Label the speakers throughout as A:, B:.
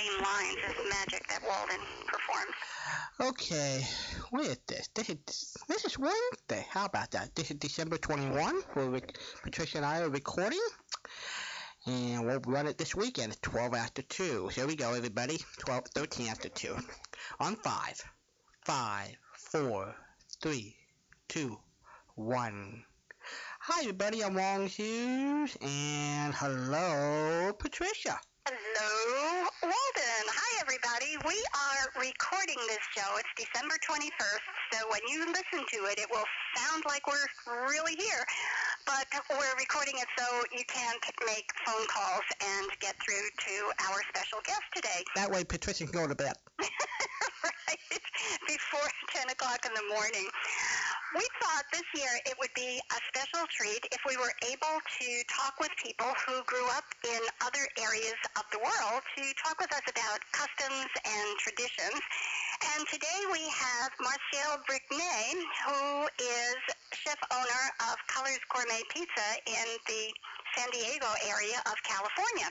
A: same lines as magic that Walden performs.
B: Okay, this? This is this is Wednesday. How about that? This is December 21. Where Patricia and I are recording, and we'll run it this weekend. 12 after two. Here we go, everybody. 12, 13 after two. On five, five, four, three, two, one. Hi, everybody. I'm Walden Hughes, and hello, Patricia.
A: Hello, Walden. Hi, everybody. We are recording this show. It's December 21st, so when you listen to it, it will sound like we're really here. But we're recording it so you can't make phone calls and get through to our special guest today.
B: That way, Patricia can go to bed.
A: right before 10 o'clock in the morning. We thought this year it would be a special treat if we were able to talk with people who grew up in other areas of the world to talk with us about customs and traditions. And today we have Marcel Brignay, who is chef owner of Colors Gourmet Pizza in the San Diego area of California.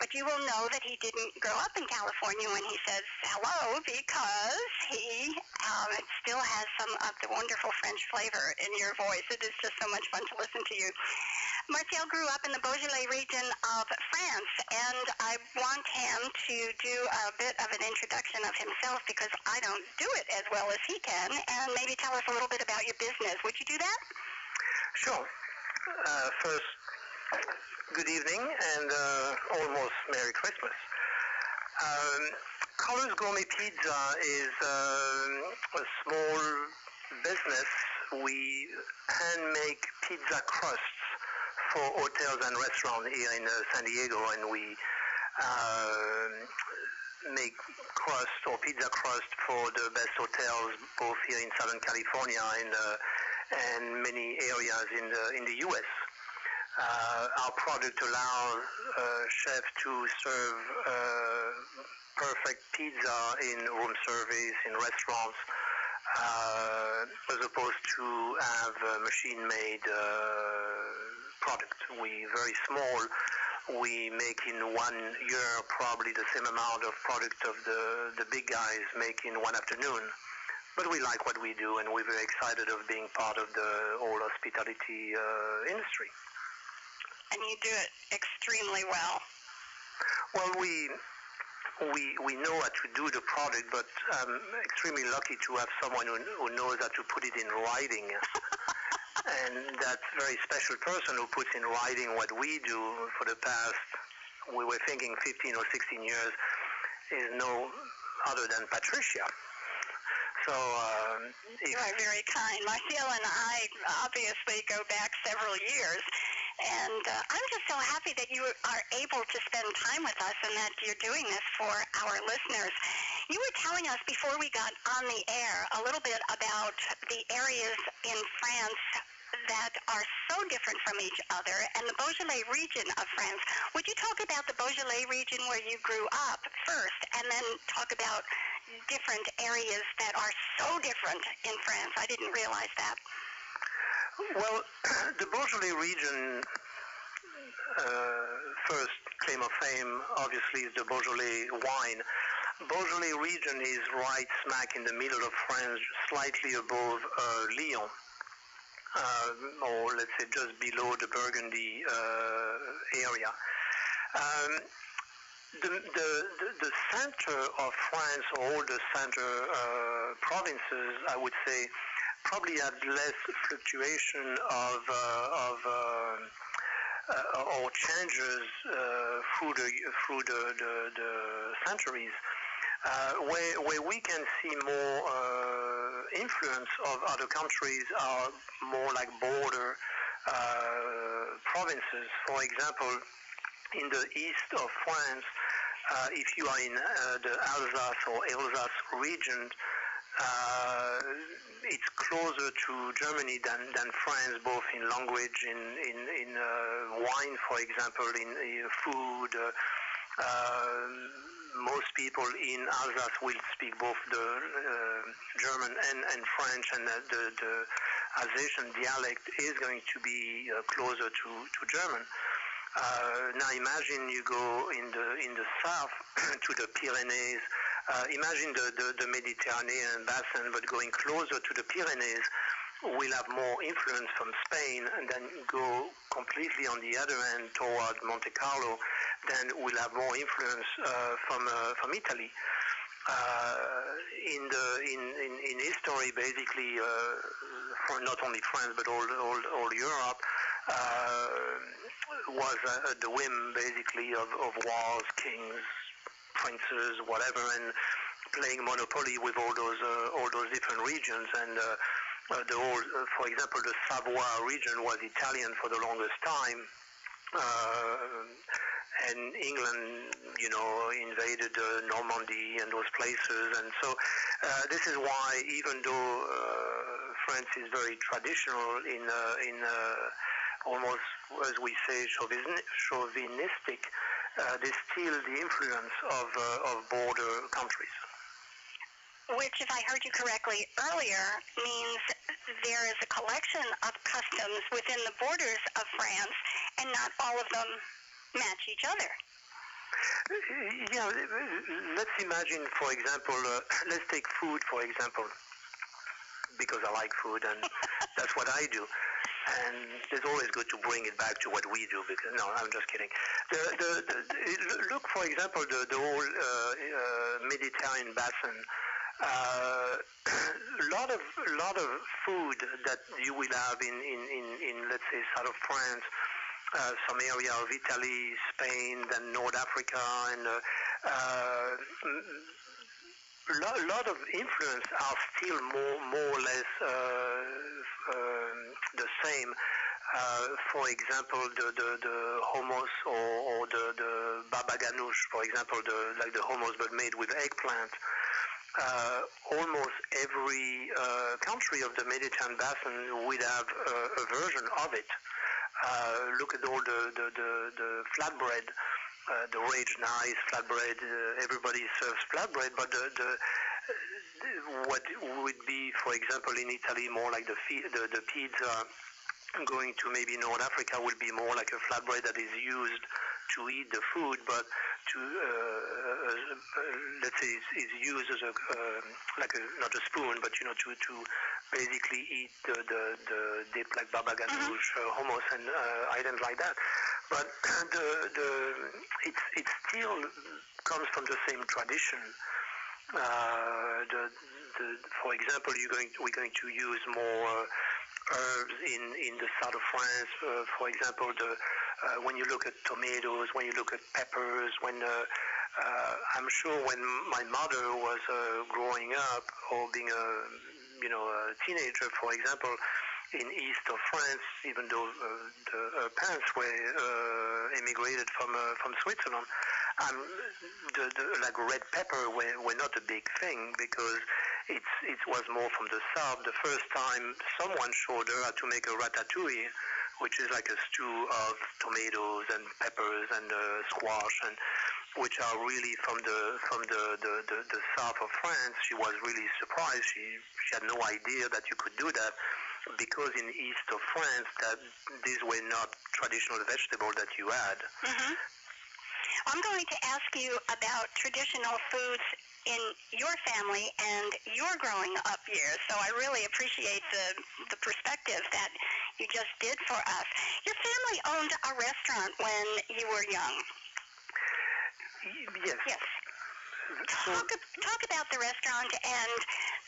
A: But you will know that he didn't grow up in California when he says hello because he um, still has some of the wonderful French flavor in your voice. It is just so much fun to listen to you. Marcel grew up in the Beaujolais region of France, and I want him to do a bit of an introduction of himself because I don't do it as well as he can, and maybe tell us a little bit about your business. Would you do that?
C: Sure. Uh, first, good evening and uh, almost Merry Christmas. Um, Colors Gourmet Pizza is um, a small business. We hand make pizza crusts for hotels and restaurants here in uh, San Diego, and we uh, make crust or pizza crust for the best hotels both here in Southern California and, uh, and many areas in the, in the U.S. Uh, our product allows uh, chefs to serve uh, perfect pizza in room service, in restaurants, as opposed to have machine-made product. We very small. We make in one year probably the same amount of product of the, the big guys make in one afternoon but we like what we do and we're very excited of being part of the whole hospitality uh, industry
A: and you do it extremely well.
C: Well, we we we know how to do the product, but I'm extremely lucky to have someone who, who knows how to put it in writing. and that very special person who puts in writing what we do for the past, we were thinking 15 or 16 years, is no other than Patricia. So um,
A: you are very kind. Marcel and I obviously go back several years, and uh, I'm just so happy that you are able to spend time with us and that you're doing this for our listeners. You were telling us before we got on the air a little bit about the areas in France that are so different from each other and the Beaujolais region of France. Would you talk about the Beaujolais region where you grew up first and then talk about different areas that are so different in France? I didn't realize that.
C: Well, the Beaujolais region, uh, first claim of fame, obviously, is the Beaujolais wine. Beaujolais region is right smack in the middle of France, slightly above uh, Lyon, uh, or let's say just below the Burgundy uh, area. Um, the, the, the, center of France, or all the center uh, provinces, I would say, probably had less fluctuation of uh, of uh, uh, or changes through the through the, the, the centuries. where where we can see more influence of other countries are more like border provinces. For example, in the east of France, uh, if you are in uh, the Alsace or Alsace region, uh, it's closer to Germany than, than France, both in language, in in, in uh, wine, for example, in, in food. Uh, uh, most people in Alsace will speak both the uh, German and, and French, and the, the, the Alsatian dialect is going to be uh, closer to, to German. Uh, now imagine you go in the in the south to the Pyrenees. Uh, imagine the, the, the Mediterranean basin, but going closer to the Pyrenees will have more influence from Spain, and then go completely on the other end toward Monte Carlo, then we'll have more influence uh, from uh, from Italy. Uh, in the in, in, in history, basically, uh, for not only France but all all, all Europe uh, was at the whim, basically, of, of wars, kings, princes, whatever, and playing monopoly with all those uh, all those different regions and. Uh, uh, the whole, uh, for example, the Savoie region was Italian for the longest time, uh, and England, you know, invaded Normandy and those places, and so this is why, even though France is very traditional in in almost, as we say, chauvin- chauvinistic, uh, there's still the influence of uh, of border countries.
A: which, if I heard you correctly earlier, means there is a collection of customs within the borders of France, and not all of them match each other.
C: Yeah, let's imagine, for example, uh, let's take food, for example, because I like food and that's what I do. And it's always good to bring it back to what we do. Because no, I'm just kidding. The, the, the, look, for example, the, the whole uh, uh, Mediterranean basin. Uh, a lot of lot of food that you will have in in, in, in let's say south of France, uh, some area of Italy, Spain, then North Africa, and uh, uh, a lot, lot of influence are still more more or less uh, um, the same. Uh, for example, the, the, the hummus or, or the, the baba ganoush, for example, the, like the hummus but made with eggplant. Uh, almost every uh, country of the Mediterranean basin would have uh, a version of it. Uh, look at all the, the, the, the flatbread, uh, the rage nice flatbread. Uh, everybody serves flatbread, but the, the what would be, for example, in Italy, more like the the, the pizza. Going to maybe North Africa would be more like a flatbread that is used to eat the food, but to uh, uh, let's say is, is used as a uh, like a not a spoon, but you know to to basically eat the the, the dip like baba ganoush, uh, hummus, and uh, items like that. But the the it's it still comes from the same tradition. Uh, the, the, for example, you're going we're going to use more uh, herbs in in the south of France. Uh, for example, the uh, when you look at tomatoes, when you look at peppers, when uh, uh, I'm sure when my mother was uh, growing up or being a you know a teenager, for example, in east of France, even though uh, the, her parents were uh, immigrated from uh, from Switzerland, um, the, the, like red pepper were, were not a big thing because it's it was more from the south. The first time someone showed her how to make a ratatouille, which is like a stew of tomatoes and peppers and uh, squash and which are really from the from the, the, the, the south of France. She was really surprised. She she had no idea that you could do that because in east of France that these were not traditional vegetables that you had.
A: hmm I'm going to ask you about traditional foods in your family and your growing up years. So I really appreciate the the perspective that you just did for us. Your family owned a restaurant when you were young.
C: Yes.
A: Yes. Talk talk about the restaurant and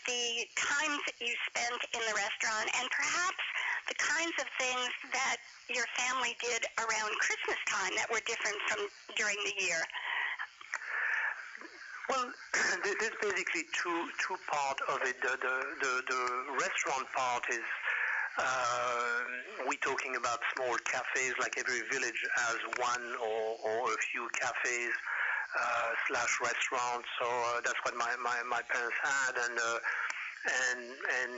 A: the times that you spent in the restaurant, and perhaps the kinds of things that your family did around Christmas time that were different from during the year.
C: Well, there's basically two two part of it. The the the, the restaurant part is uh, we talking about small cafes. Like every village has one or, or a few cafes slash restaurants. So uh, that's what my, my, my parents had, and uh, and and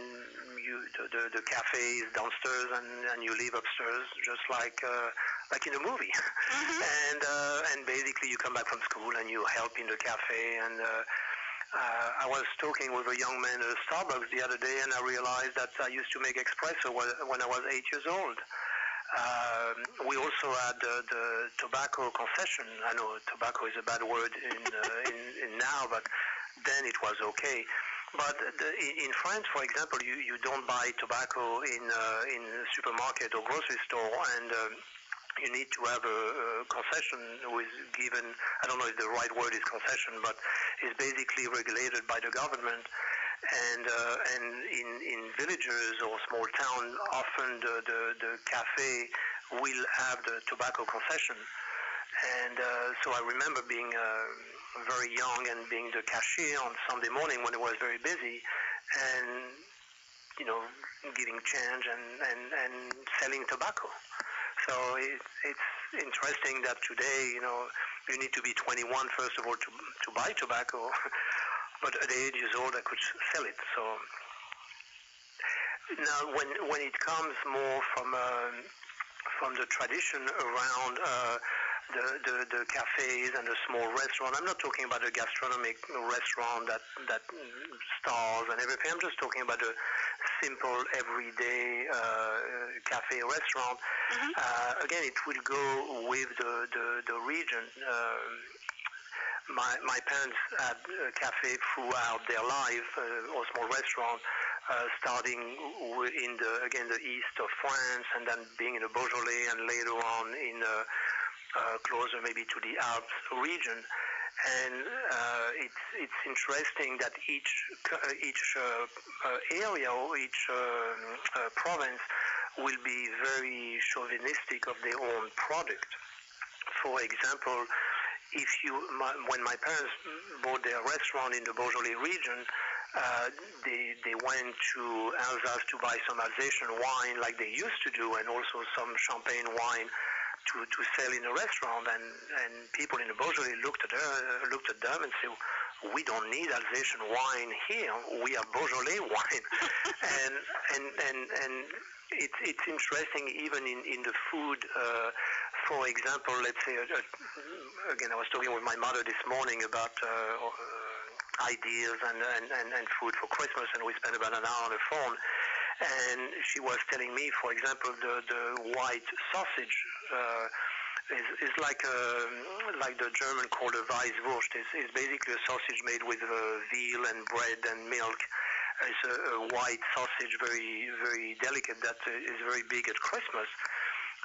C: you the, the the cafe is downstairs, and, and you live upstairs, just like uh, like in a movie.
A: Hmm
C: and uh, and basically you come back from school and you help in the cafe. And uh, uh, I was talking with a young man at Starbucks the other day and I realized that I used to make espresso when when I was eight years old Um, we also had the, the tobacco concession. I know tobacco is a bad word in, uh, in, in now, but then it was okay. But the, in France, for example, you, you don't buy tobacco in uh, in supermarket or grocery store, and um, you need to have a, a concession with given. I don't know if the right word is concession, but it's basically regulated by the government. And uh, and in in villages or small towns, often the, the the cafe will have the tobacco concession. And uh, so I remember being uh, very young and being the cashier on Sunday morning when it was very busy, and you know, giving change and, and, and selling tobacco. So it, it's interesting that today, you know, you need to be 21 first of all to, to buy tobacco, but at eight years old I could sell it. So now when when it comes more from uh, from the tradition around uh, the, the, the cafes and the small restaurant. I'm not talking about a gastronomic restaurant that that stars and everything. I'm just talking about a simple everyday uh, cafe restaurant.
A: Mhm.
C: Uh, again, it will go with the the, the region. My my parents had a cafe throughout their life, uh, or small restaurant, uh, starting in the again the east of France, and then being in the Beaujolais, and later on in uh, uh, closer maybe to the Alps region. And uh, it's it's interesting that each uh, each uh, uh, area or each um, province will be very chauvinistic of their own product. For example, if you my, when my parents bought their restaurant in the Beaujolais region, uh, they they went to Alsace to buy some Alsatian wine like they used to do, and also some champagne wine to, to sell in a restaurant. And, and people in the Beaujolais looked at her, looked at them and said, "We don't need Alsatian wine here. We have Beaujolais wine." and and and and it's it's interesting even in in the food. Uh, for example, let's say, uh, uh, again, I was talking with my mother this morning about uh, uh, ideas and, and, and, and food for Christmas, and we spent about an hour on the phone. And she was telling me, for example, the, the white sausage uh, is, is like a, like the German called a Weisswurst. It's, it's basically a sausage made with uh, veal and bread and milk. It's a, a white sausage, very very delicate, that uh, very big at Christmas.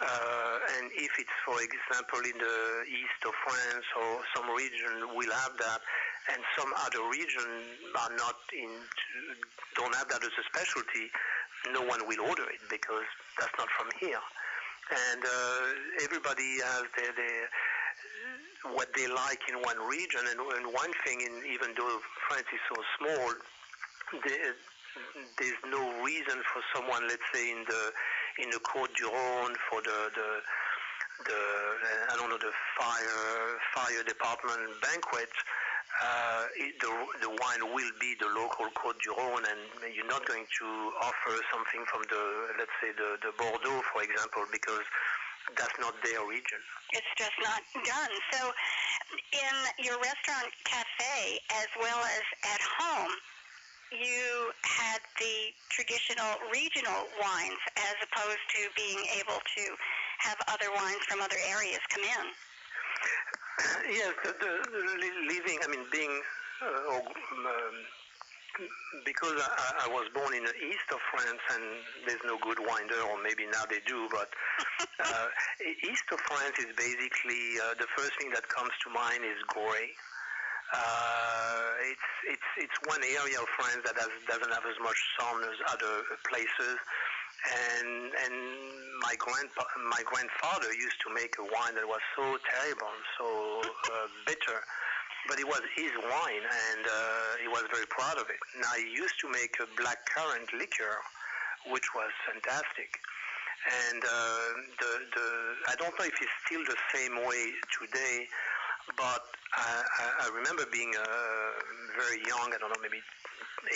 C: Uh, and if it's, for example, in the east of France or some region will have that, and some other region are not in, don't have that as a specialty, no one will order it because that's not from here. And uh, everybody has their, their what they like in one region, and, and one thing, in, even though France is so small, there, there's no reason for someone, let's say, in the in the Côte du Rhône for the the the I don't know the fire fire department banquet. Uh, the the wine will be the local Côte du Rhône, and you're not going to offer something from the let's say the the Bordeaux, for example, because that's not their region.
A: It's just not done. So, in your restaurant cafe as well as at home, you had the traditional regional wines as opposed to being able to have other wines from other areas come in.
C: Yes, the, the, living, I mean, being, uh, um, because I, I was born in the east of France and there's no good wine there, or maybe now they do, but uh, east of France is basically, uh, the first thing that comes to mind is Gorey. Uh, it's it's it's one area of France that has, doesn't have as much sun as other places, and and my grandpa my grandfather used to make a wine that was so terrible, so uh, bitter, but it was his wine, and uh, he was very proud of it. Now he used to make a black currant liquor, which was fantastic. And uh, the the I don't know if it's still the same way today, but I, I, remember being uh, very young. I don't know, maybe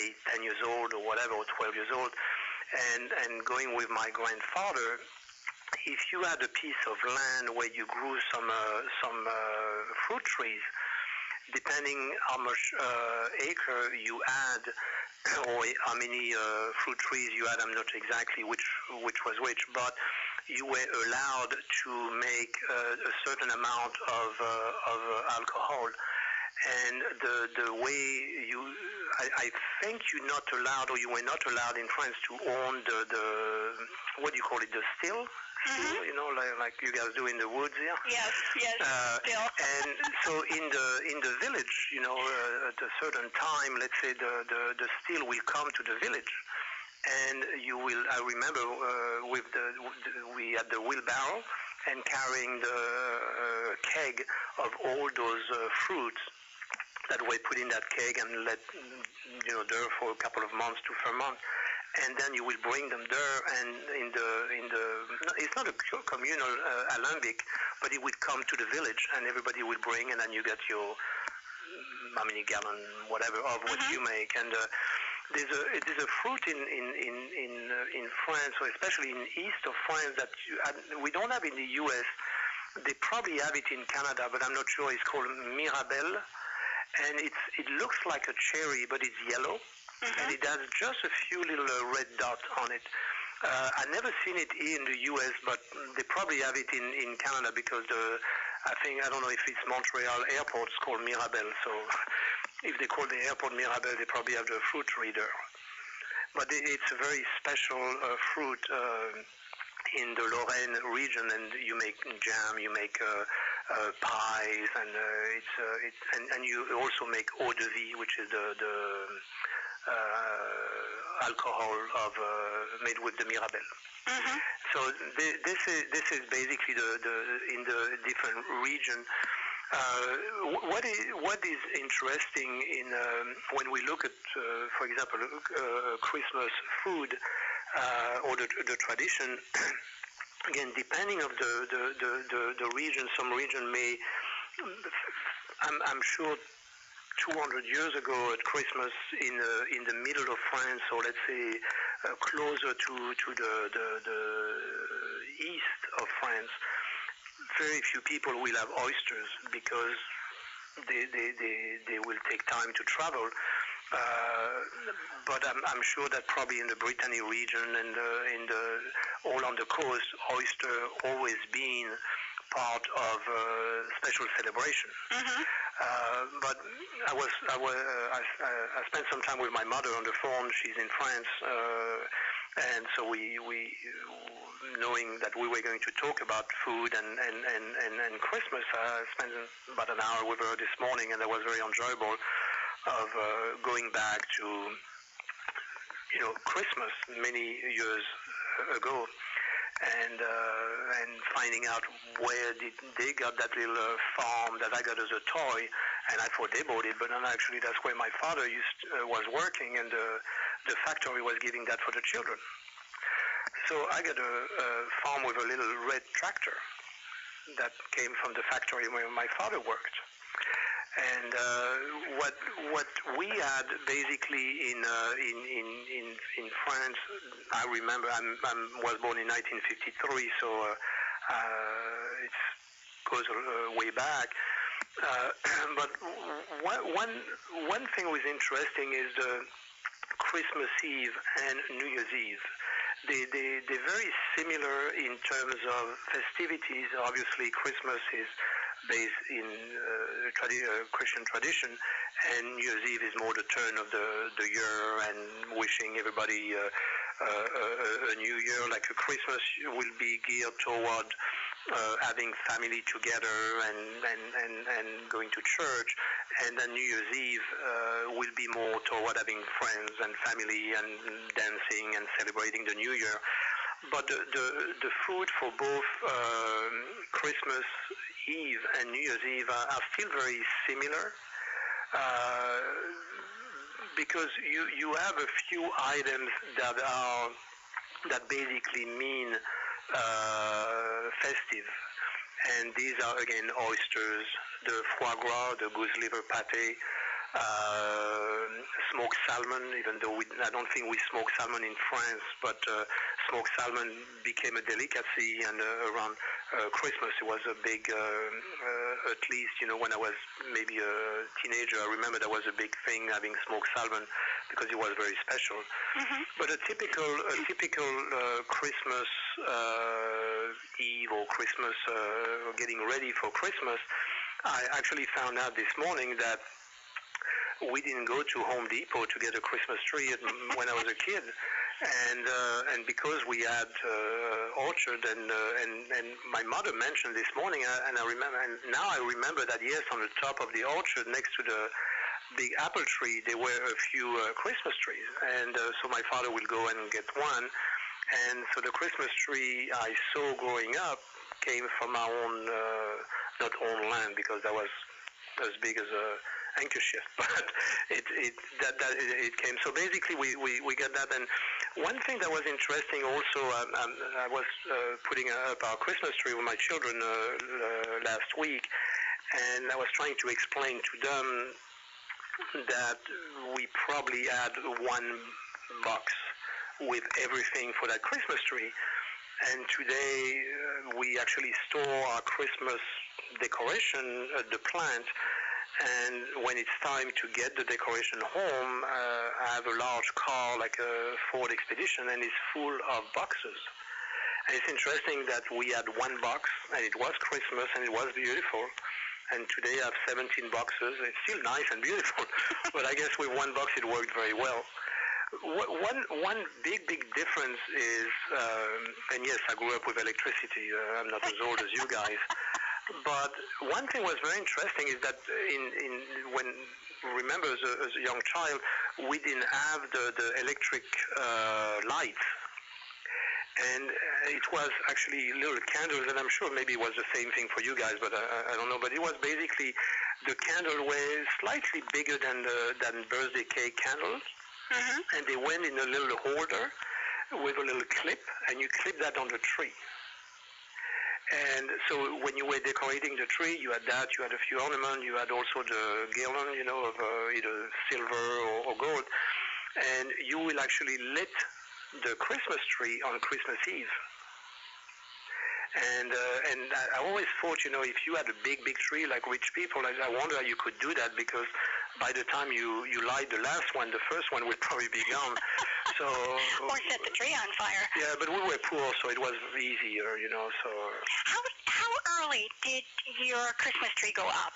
C: eight, ten years old or whatever, or twelve years old, and and going with my grandfather. If you had a piece of land where you grew some uh, some uh, fruit trees, depending how much uh, acre you had or how many uh, fruit trees you had, I'm not exactly which which was which, but you were allowed to make uh, a certain amount of, uh, of alcohol. And the, the way you, I, I think you're not allowed, or you were not allowed in France to own the, the what do you call it, the still?
A: Mhm.
C: You know, like, like you guys do in the woods here.
A: Yes, yes,
C: Uh,
A: still.
C: and so in the in the village, you know, uh, at a certain time, let's say the, the the steel will come to the village, and you will. I remember uh, with the we had the wheelbarrow and carrying the uh, keg of all those uh, fruits that were put in that keg and let you know there for a couple of months to ferment. And then you will bring them there and in the in the it's not a co- communal uh, alembic but it would come to the village and everybody will bring and then you get your how many gallon whatever of what
A: Mhm.
C: you make. And uh, there's a it is a fruit in in in in, uh, in France or especially in east of France that you, uh, we don't have in the US they probably have it in Canada but I'm not sure. It's called Mirabelle and it's it looks like a cherry but it's yellow and
A: Mhm.
C: it has just a few little uh, red dots on it. Uh, I've never seen it in the U.S., but they probably have it in, in Canada because the, I think, I don't know if it's Montreal airport, it's called Mirabel. So if they call the airport Mirabel, they probably have the fruit reader. But it, it's a very special uh, fruit uh, in the Lorraine region, and you make jam, you make uh, uh, pies, and uh, it's uh, it, and, and you also make eau de vie, which is the the uh, alcohol of uh, made with the Mirabelle.
A: Mhm.
C: So thi- this is this is basically the, the in the different region. Uh, what is what is interesting in um, when we look at, uh, for example, uh, Christmas food uh, or the, the tradition. Again, depending of the the, the, the, the region, some region may. I'm, I'm sure 200 years ago at Christmas in uh, in the middle of France, or let's say uh, closer to to the, the the east of France, very few people will have oysters because they they, they, they will take time to travel. Uh, but I'm, I'm sure that probably in the Brittany region and uh, in the all on the coast, oyster always been part of uh, special celebration.
A: Mhm.
C: Uh, but I was I was uh, I, I spent some time with my mother on the phone. She's in France, uh, and so we we knowing that we were going to talk about food and and and and, and Christmas. I spent about an hour with her this morning, and that was very enjoyable. Of uh, going back to you know Christmas many years ago and uh, and finding out where did they got that little uh, farm that I got as a toy, and I thought they bought it, but then actually that's where my father used uh, was working, and the the factory was giving that for the children. So I got a, a farm with a little red tractor that came from the factory where my father worked. And uh, what what we had basically in uh, in, in in in France, I remember I'm was born in 1953, so uh, uh, it goes uh, way back. Uh, but one one one thing was interesting is the Christmas Eve and New Year's Eve. They, they, they're very similar in terms of festivities. Obviously, Christmas is based in uh, tradi- uh, Christian tradition, and New Year's Eve is more the turn of the, the year and wishing everybody uh, uh, a, a new year. Like a Christmas will be geared toward uh, having family together and, and, and, and going to church, and then New Year's Eve uh, will be more toward having friends and family and dancing and celebrating the New Year. But the, the, the food for both um, Christmas Eve and New Year's Eve are, are still very similar. Uh, because you, you have a few items that are that basically mean uh, festive, and these are again oysters, the foie gras, the goose liver pate, smoked salmon. Even though we, I don't think we smoke salmon in France, but uh, smoked salmon became a delicacy, and uh, around uh, Christmas it was a big, uh, at least you know when I was maybe a teenager, I remember there was a big thing having smoked salmon because it was very special.
A: Mhm.
C: But a typical, a typical uh, Christmas uh, Eve or Christmas, uh, getting ready for Christmas, I actually found out this morning that we didn't go to Home Depot to get a Christmas tree when I was a kid, and uh, and because we had uh, orchard and, uh, and and my mother mentioned this morning, uh, and I remember, and now I remember that yes, on the top of the orchard next to the big apple tree, there were a few uh, Christmas trees, and uh, so my father will go and get one, and so the Christmas tree I saw growing up came from our own, not own land because that was as big as a handkerchief, but it, it that, that it, came. So basically, we, we, we got that. And one thing that was interesting also, um, um, I was uh, putting up our Christmas tree with my children uh, uh, last week, and I was trying to explain to them that we probably had one box with everything for that Christmas tree. And today uh, we actually store our Christmas decoration at the plant and when it's time to get the decoration home, uh, I have a large car like a Ford Expedition and it's full of boxes. And it's interesting that we had one box and it was Christmas and it was beautiful. And today I have 17 boxes. It's still nice and beautiful, but I guess with one box it worked very well. One, one big, big difference is, um, and yes, I grew up with electricity. Uh, I'm not as old as you guys. But one thing was very interesting is that in, in when remember as a, as a young child, we didn't have the, the electric uh, lights. And it was actually little candles, and I'm sure maybe it was the same thing for you guys, but I, I don't know. But it was basically the candle was slightly bigger than the, than birthday cake candles, mm-hmm. and they went in a little holder with a little clip, and you clip that on the tree. And so when you were decorating the tree, you had that, you had a few ornaments, you had also the garland, you know, of uh, either silver or, or gold. And you will actually lit the Christmas tree on Christmas Eve. And uh, and I always thought, you know, if you had a big, big tree like rich people, I, I wonder how you could do that because by the time you you light the last one, the first one would probably be gone. so
A: or set the tree on fire.
C: Yeah, but we were poor, so it was easier, you know. So
A: how how early did your Christmas tree go up?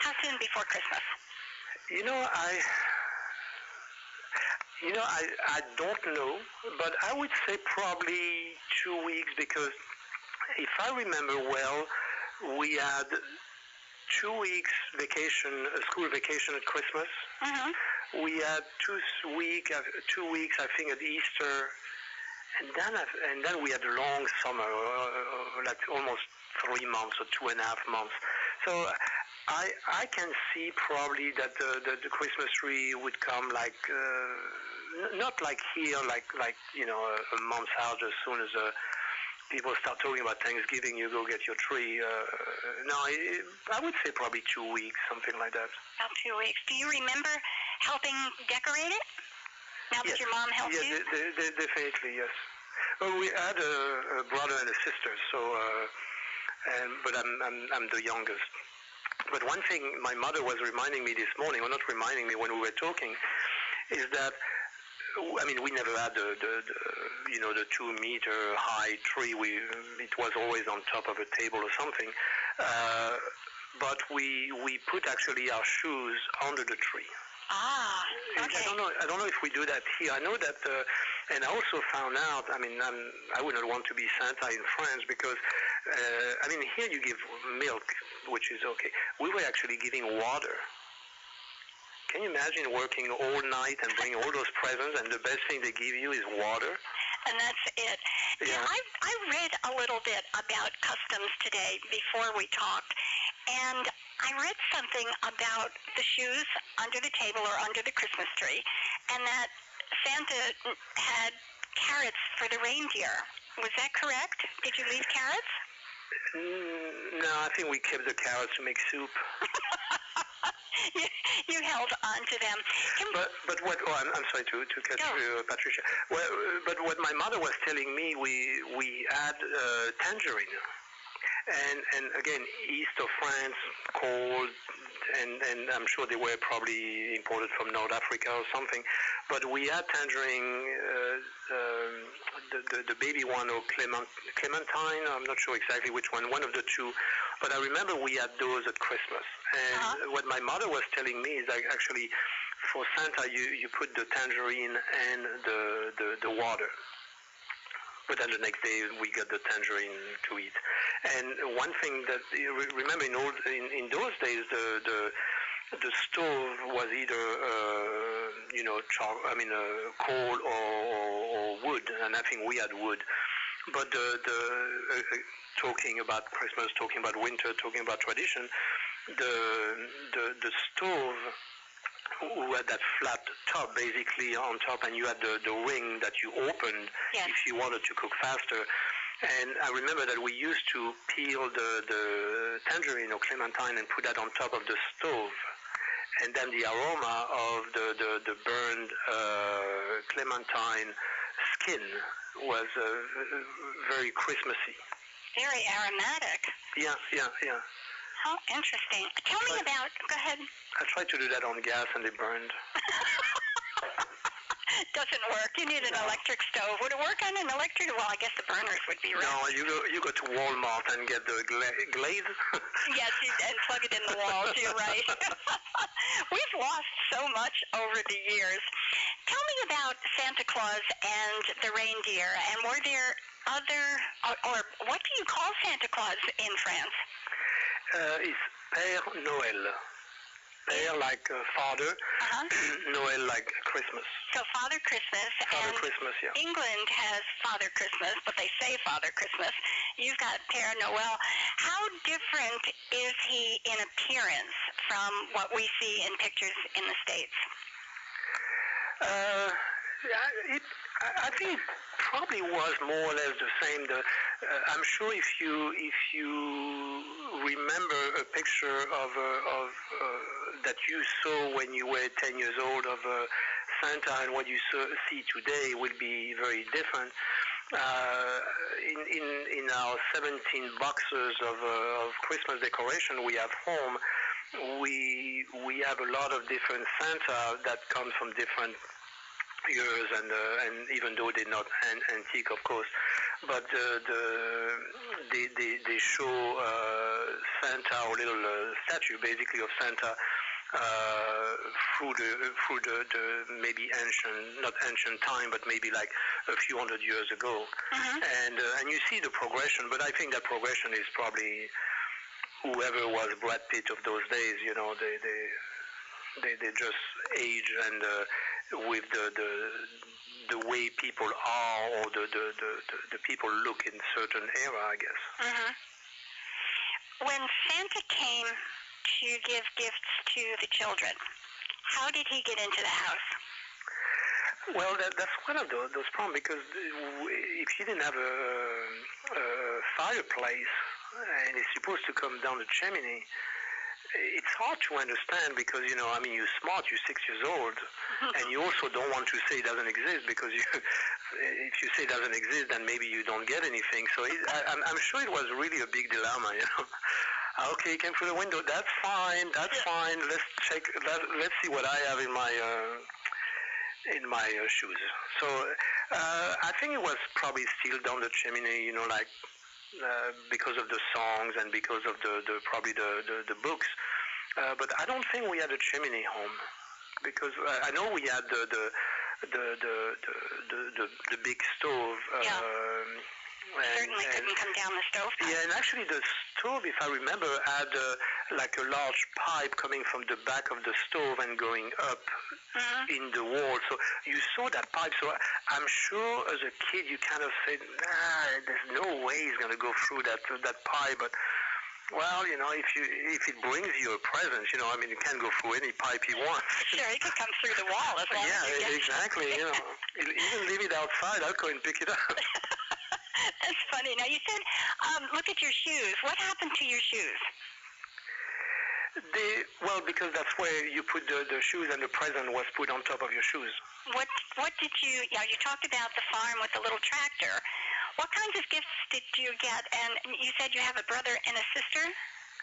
A: How soon before Christmas?
C: You know, I you know, I, I don't know, but I would say probably two weeks because if I remember well, we had two weeks vacation, a school vacation at Christmas. Mm-hmm. We had two week, uh, two weeks, I think, at Easter, and then and then we had a long summer, uh, like almost three months or two and a half months. So I I can see probably that the the, the Christmas tree would come like. Uh, not like here, like like you know a, a month out as soon as uh, people start talking about Thanksgiving, you go get your tree. Uh, no, it, I would say probably two weeks, something like that.
A: About two weeks. Do you remember helping decorate it? Now
C: yes.
A: that your mom helped
C: yeah,
A: you?
C: Yeah, de- de- definitely, yes. Well, we had a, a brother and a sister, so uh, and but I'm, I'm I'm the youngest. But one thing my mother was reminding me this morning, or not reminding me when we were talking, is that I mean, we never had the, the, the you know the two meter high tree. We it was always on top of a table or something. Uh, but we we put actually our shoes under the tree.
A: Ah, okay.
C: I don't know. I don't know if we do that here. I know that, uh, and I also found out. I mean, I'm, I would not want to be Santa in France because, uh, I mean, here you give milk, which is okay. We were actually giving water can you imagine working all night and bring all those presents, and the best thing they give you is water?
A: And that's it.
C: Yeah,
A: yeah I, I read a little bit about customs today before we talked, and I read something about the shoes under the table or under the Christmas tree, and that Santa had carrots for the reindeer. Was that correct? Did you leave carrots?
C: Mm, no, I think we kept the carrots to make soup.
A: you, you held on to them.
C: Can but but what? Oh, I'm, I'm sorry to to catch you, uh, Patricia. Well, but what my mother was telling me, we we had uh, tangerine. and and again, east of France, cold, and and I'm sure they were probably imported from North Africa or something. But we had tangerine, uh, um, the, the the baby one or Clement, Clementine. I'm not sure exactly which one. One of the two. But I remember we had those at Christmas. And
A: Uh-huh.
C: what my mother was telling me is like actually for Santa you you put the tangerine and the the, the water. But then the next day we got the tangerine to eat. And one thing that remember in old in, in those days the the the stove was either uh, you know char- I mean uh, coal or, or, or wood, and I think we had wood. But the the uh, uh, talking about Christmas, talking about winter, talking about tradition, the the the stove who had that flat top basically on top, and you had the the ring that you opened
A: Yes.
C: if you wanted to cook faster. And I remember that we used to peel the, the tangerine or clementine and put that on top of the stove. And then the aroma of the, the, the burned uh, clementine skin was uh, very Christmassy.
A: Very aromatic.
C: Yeah, yeah, yeah.
A: How interesting. Tell me
C: Right.
A: about. Go ahead.
C: I tried to do that on gas and it burned.
A: Doesn't work. You need an electric stove. Would it work on an electric? Well, I guess the burners would be right.
C: No, you go you go to Walmart and get the gla- glaze.
A: Yes, you, and plug it in the walls. You're right. We've lost so much over the years. Tell me about Santa Claus and the reindeer. And were there other, or, or what do you call Santa Claus in France?
C: uh, is Père Noël. Père like uh, father,
A: Uh-huh.
C: Noël like Christmas.
A: So Father Christmas
C: Father
A: and
C: Christmas, yeah.
A: England has Father Christmas, but they say Father Christmas. You've got Père Noel. How different is he in appearance from what we see in pictures in the States?
C: Uh, it, I think it probably was more or less the same. The, uh, I'm sure if you if you remember a picture of uh, of uh, that you saw when you were 10 years old of uh, Santa and what you saw, see today will be very different. Uh, in, in in our 17 boxes of uh, of Christmas decoration we have home, we we have a lot of different Santa that come from different years and uh, and even though they're not an- antique of course but uh, the they, they, they show uh, Santa or little uh, statue basically of Santa uh, through the through the, the maybe ancient not ancient time but maybe like a few hundred years ago
A: Mm-hmm.
C: and uh, and you see the progression but I think that progression is probably whoever was Brad Pitt of those days you know they they they, they just age and uh, with the, the the way people are or the, the, the, the, people look in certain era I guess
A: hmm When Santa came to give gifts to the children, how did he get into the house?
C: Well, that, that's one of those, those problems because uh, if you didn't have a, a fireplace and it's supposed to come down the chimney, it's hard to understand because you know, I mean, you're smart, you're six years old, and you also don't want to say it doesn't exist because you, if you say it doesn't exist, then maybe you don't get anything. So it, I, I'm, I'm sure it was really a big dilemma, you know. Okay, came through the window. That's fine. That's fine. Let's check. Let, let's see what I have in my. Uh, in my uh, shoes. So uh, I think it was probably still down the chimney, you know, like uh, because of the songs and because of the, the probably the, the, the books. Uh, but I don't think we had a chimney home because uh, I know we had the the the the the, the, the, big stove.
A: Yeah.
C: Um, and,
A: Certainly
C: and-
A: couldn't come down the stove.
C: yeah, and actually the stove, if I remember, had uh, like a large pipe coming from the back of the stove and going up
A: hmm
C: in the wall. So you saw that pipe. So I'm sure as a kid you kind of said, nah, there's no way he's going to go through that that pipe. But well, you know, if you if it brings you a present, you know, I mean, you can go through any pipe you want.
A: Sure, he could come through the wall as long
C: yeah,
A: as you
C: exactly. You know, even leave it outside. I'll go and pick it up.
A: That's funny. Now you said, um, look at your shoes. What happened to your shoes?
C: They, well, because that's where you put the, the shoes and the present was put on top of your shoes.
A: What What did you? Yeah, you talked about the farm with the little tractor. What kinds of gifts did you get? And you said you have a brother and a sister.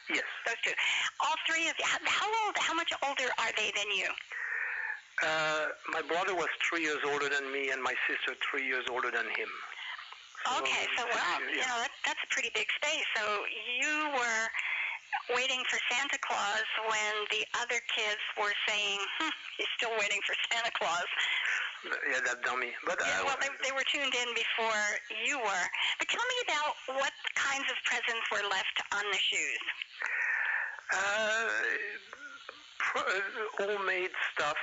C: Yes.
A: Those two. All three of you. How- How old? How much older are they than you?
C: Uh, my brother was three years older than me, and my sister three years older than him. So,
A: Okay, so well,
C: yeah.
A: you know that, that's a pretty big space. So you were waiting for Santa Claus when the other kids were saying, hmm, "He's still waiting for Santa Claus."
C: Yeah, that dummy. But
A: Yeah,
C: uh,
A: well, they, they were tuned in before you were. But tell me about what kinds of presents were left on the shoes.
C: Uh, uh, homemade stuff.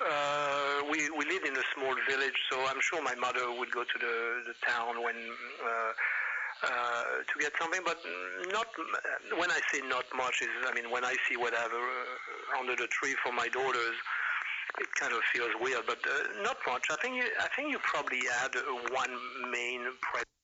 C: Uh, we we live in a small village, so I'm sure my mother would go to the the town when uh, uh, to get something. But not when I say not much is I mean when I see whatever uh, under the tree for my daughters. It kind of feels weird, but uh, not much. I think you, I think you probably had uh, one main present